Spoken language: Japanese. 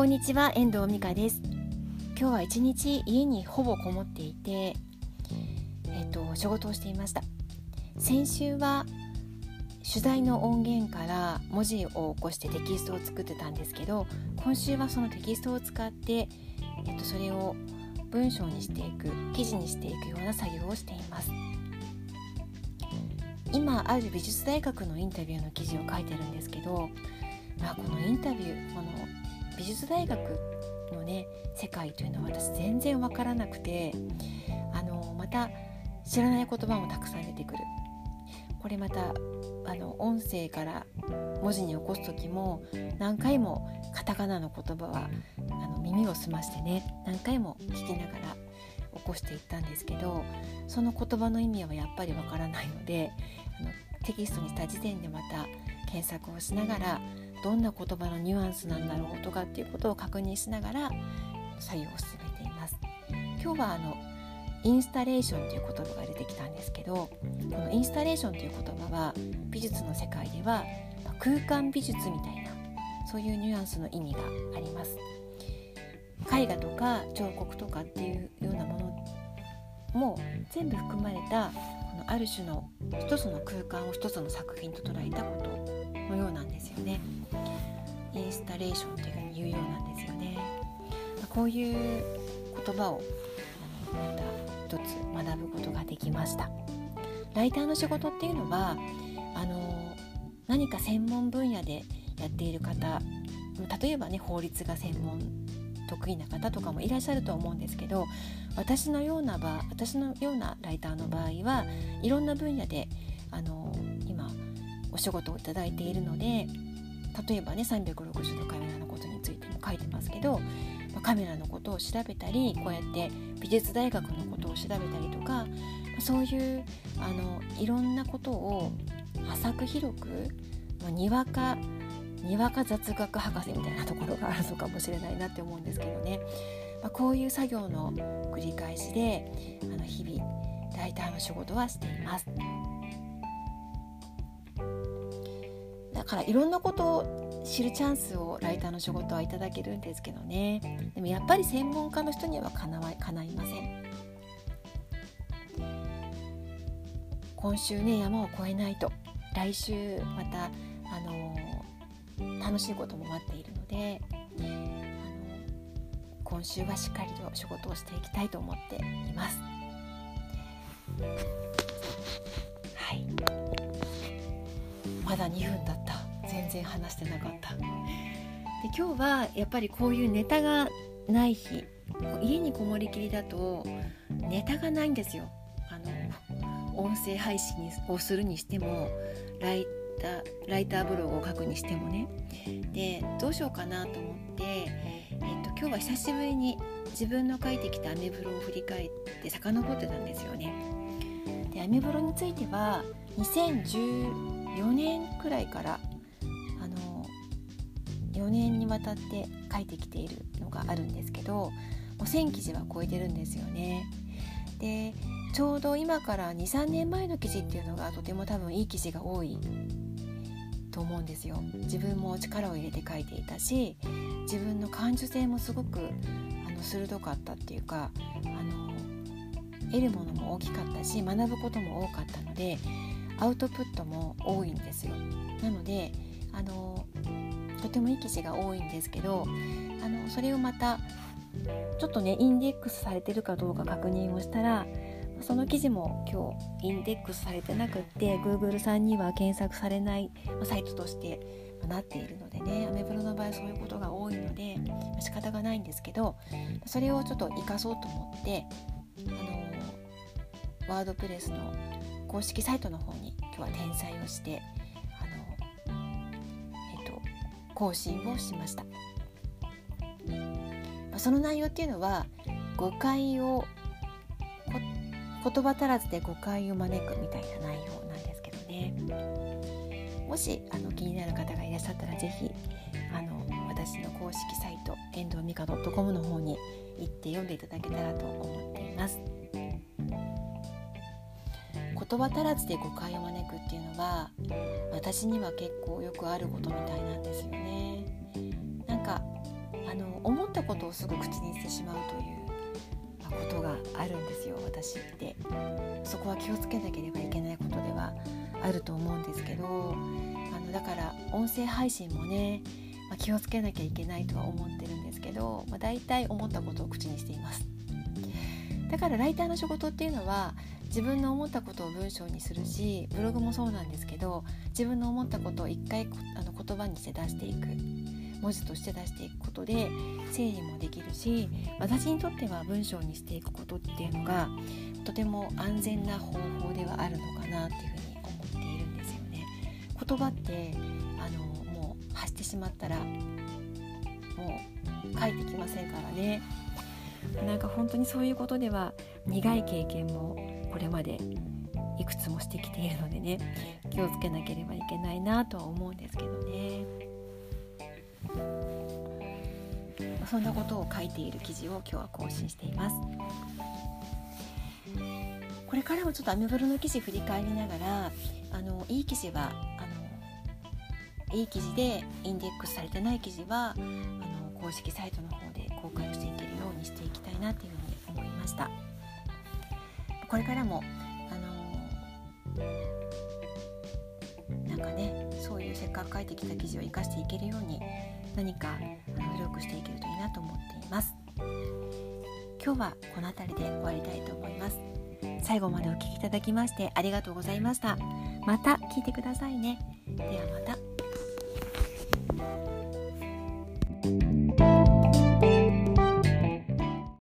こんにちは遠藤美香です。今日は一日家にほぼこもっていてえっ、と仕事をしていました。先週は取材の音源から文字を起こしてテキストを作ってたんですけど今週はそのテキストを使って、えっと、それを文章にしていく記事にしていくような作業をしています。今ある美術大学のインタビューの記事を書いてるんですけど、まあ、このインタビューこの美術大学のね世界というのは私全然わからなくてあのまた知らない言葉もたくさん出てくる。これまたあの音声から文字に起こす時も何回もカタカナの言葉はあの耳を澄ましてね何回も聞きながら起こしていったんですけどその言葉の意味はやっぱりわからないのであのテキストにした時点でまた検索をしながらどんな言葉のニュアンスなんだろうとかっていうことを確認しながら作業を進めています。今日はあのインスタレーションという言葉が出てきたんですけどこのインスタレーションという言葉は美術の世界では空間美術みたいなそういうニュアンスの意味があります絵画とか彫刻とかっていうようなものも全部含まれたこのある種の一つの空間を一つの作品と捉えたことのようなんですよね。インスタレーションというふうに言うようなんですよね。こういう言葉をまた一つ学ぶことができました。ライターの仕事っていうのはあの何か専門分野でやっている方例えばね法律が専門得意な方とかもいらっしゃると思うんですけど私のような場私のようなライターの場合はいろんな分野であのお仕事をいただいているので例えばね360度カメラのことについても書いてますけどカメラのことを調べたりこうやって美術大学のことを調べたりとかそういうあのいろんなことを浅く広く、まあ、にわかにわか雑学博士みたいなところがあるのかもしれないなって思うんですけどね、まあ、こういう作業の繰り返しであの日々ライターの仕事はしています。だからいろんなことを知るチャンスをライターの仕事はいただけるんですけどね。でもやっぱり専門家の人にはかなわかないません。今週ね山を越えないと。来週またあのー、楽しいことも待っているのであの今週はしっかりと仕事をしていきたいと思っています。はい。まだ2分だった。全然話してなかった。で今日はやっぱりこういうネタがない日。家にこもりきりだとネタがないんですよ。あの音声配信をするにしてもライターライターブログを書くにしてもね。でどうしようかなと思って、えっと、今日は久しぶりに自分の書いてきたアメブロを振り返って遡ってたんですよね。でアメブロについては2014年くらいからあの4年にわたって書いてきているのがあるんですけどもう1000記事は超えてるんですよね。でちょうど今から23年前の記事っていうのがとても多分いい記事が多いと思うんですよ。自分も力を入れて書いていたし自分の感受性もすごくあの鋭かったっていうかあの得るものも大きかったし学ぶことも多かったのでアウトプットも多いんですよ。なのであのとてもいい記事が多いんですけどあのそれをまたちょっとねインデックスされてるかどうか確認をしたらその記事も今日インデックスされてなくって Google さんには検索されないサイトとしてなっているのでねアメブロの場合そういうことが多いので仕方がないんですけどそれをちょっと活かそうと思ってあのワードプレスの公式サイトの方に今日は転載をしてあの、えっと、更新をしました、ま、その内容っていうのは誤解を言葉足らずで誤解を招くみたいな内容なんですけどねもしあの気になる方がいらっしゃったら是非あの私の公式サイト遠藤美香 .com の方に行って読んでいただけたらと思っています。言葉足らずで誤解を招くっていうのは私には結構よくあることみたいなんですよね。なんかあの思ったことをすぐ口にしてしまうということがあるんですよ私ってそこは気をつけなければいけないことではあると思うんですけどあのだから音声配信もね、まあ、気をつけなきゃいけないとは思ってるんですけど、まあ、大体思ったことを口にしていますだからライターの仕事っていうのは自分の思ったことを文章にするしブログもそうなんですけど自分の思ったことを一回あの言葉にして出していく文字として出していくことで整理もできるし私にとっては文章にしていくことっていうのがとても安全な方法ではあるのかなっていうふうに思っているんですよね。言葉ってあのもう発してしまったらもう書いてきませんからねなんか本当にそういうことでは苦い経験もこれまでいくつもしてきているのでね気をつけなければいけないなとは思うんですけどね。そんなことを書いている記事を今日は更新しています。これからもちょっとアメブロの記事振り返りながらあのいい記事はあのいい記事でインデックスされてない記事はあの公式サイトの方で公開していけるようにしていきたいなというふうに思いました。これからもあのなんかねそういうせっかく書いてきた記事を生かしていけるように何か努力していけるといいなと思っています。今日はこの辺りで終わりたいと思います。最後までお聴きいただきましてありがとうございました。また聞いてくださいね。ではまた。